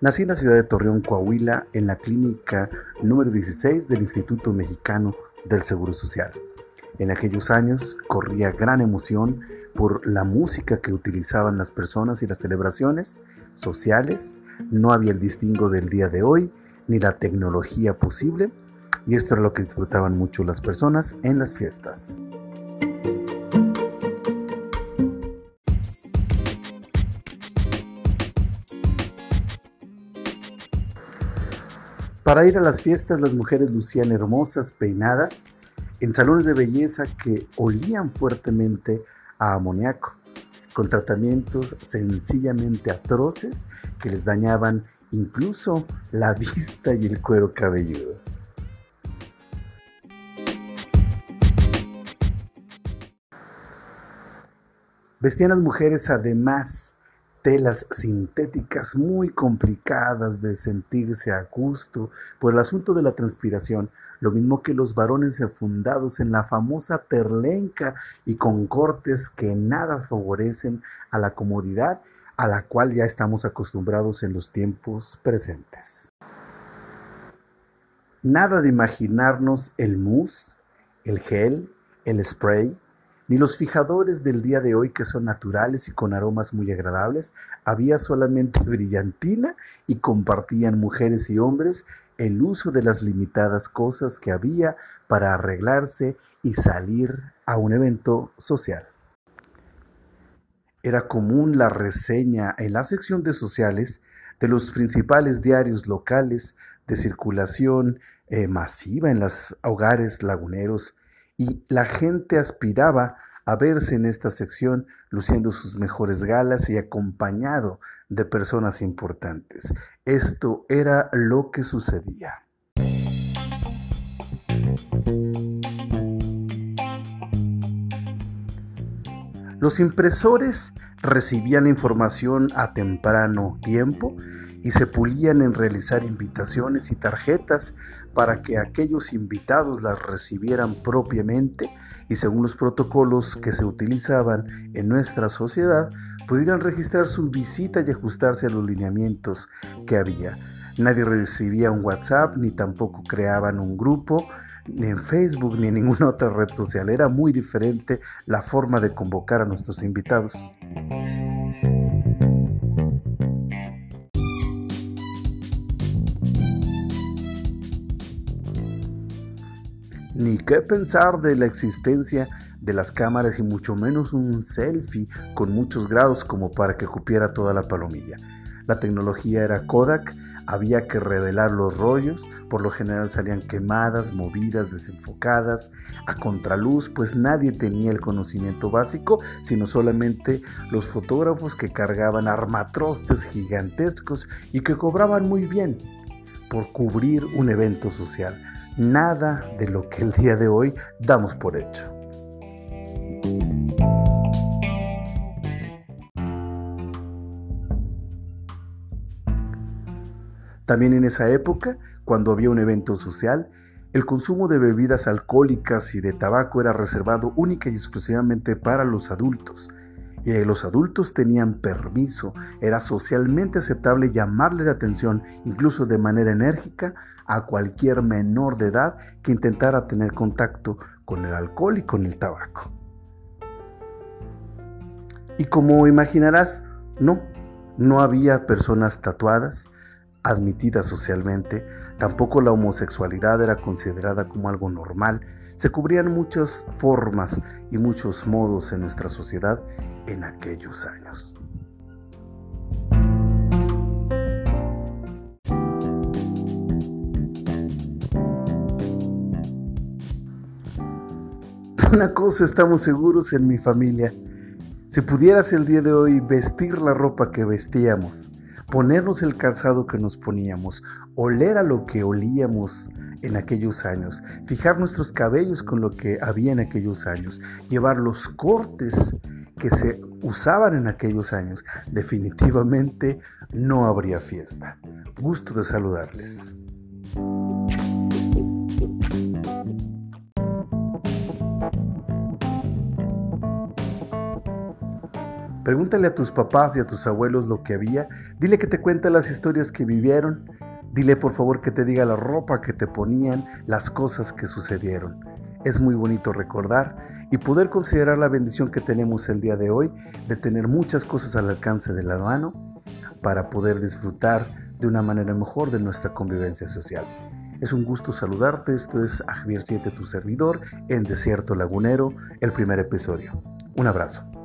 Nací en la ciudad de Torreón, Coahuila, en la clínica número 16 del Instituto Mexicano del Seguro Social. En aquellos años corría gran emoción por la música que utilizaban las personas y las celebraciones sociales. No había el distingo del día de hoy ni la tecnología posible y esto era lo que disfrutaban mucho las personas en las fiestas. Para ir a las fiestas las mujeres lucían hermosas, peinadas, en salones de belleza que olían fuertemente a amoníaco, con tratamientos sencillamente atroces que les dañaban incluso la vista y el cuero cabelludo. Vestían las mujeres además telas sintéticas muy complicadas de sentirse a gusto por el asunto de la transpiración, lo mismo que los varones enfundados en la famosa perlenca y con cortes que nada favorecen a la comodidad a la cual ya estamos acostumbrados en los tiempos presentes. Nada de imaginarnos el mousse, el gel, el spray, ni los fijadores del día de hoy que son naturales y con aromas muy agradables. Había solamente brillantina y compartían mujeres y hombres el uso de las limitadas cosas que había para arreglarse y salir a un evento social. Era común la reseña en la sección de sociales de los principales diarios locales de circulación eh, masiva en los hogares laguneros y la gente aspiraba a verse en esta sección luciendo sus mejores galas y acompañado de personas importantes. Esto era lo que sucedía. Los impresores recibían la información a temprano tiempo y se pulían en realizar invitaciones y tarjetas para que aquellos invitados las recibieran propiamente y según los protocolos que se utilizaban en nuestra sociedad, pudieran registrar su visita y ajustarse a los lineamientos que había. Nadie recibía un WhatsApp ni tampoco creaban un grupo, ni en Facebook ni en ninguna otra red social. Era muy diferente la forma de convocar a nuestros invitados. Ni qué pensar de la existencia de las cámaras y mucho menos un selfie con muchos grados como para que cupiera toda la palomilla. La tecnología era Kodak, había que revelar los rollos, por lo general salían quemadas, movidas, desenfocadas, a contraluz, pues nadie tenía el conocimiento básico, sino solamente los fotógrafos que cargaban armatrostes gigantescos y que cobraban muy bien por cubrir un evento social nada de lo que el día de hoy damos por hecho. También en esa época, cuando había un evento social, el consumo de bebidas alcohólicas y de tabaco era reservado única y exclusivamente para los adultos, y los adultos tenían permiso, era socialmente aceptable llamarle la atención, incluso de manera enérgica, a cualquier menor de edad que intentara tener contacto con el alcohol y con el tabaco. Y como imaginarás, no, no había personas tatuadas admitidas socialmente, tampoco la homosexualidad era considerada como algo normal, se cubrían muchas formas y muchos modos en nuestra sociedad en aquellos años. Una cosa estamos seguros en mi familia. Si pudieras el día de hoy vestir la ropa que vestíamos, ponernos el calzado que nos poníamos, oler a lo que olíamos en aquellos años, fijar nuestros cabellos con lo que había en aquellos años, llevar los cortes que se usaban en aquellos años, definitivamente no habría fiesta. Gusto de saludarles. Pregúntale a tus papás y a tus abuelos lo que había. Dile que te cuente las historias que vivieron. Dile por favor que te diga la ropa que te ponían, las cosas que sucedieron. Es muy bonito recordar y poder considerar la bendición que tenemos el día de hoy de tener muchas cosas al alcance de la mano para poder disfrutar de una manera mejor de nuestra convivencia social. Es un gusto saludarte, esto es Javier 7, tu servidor, en Desierto Lagunero, el primer episodio. Un abrazo.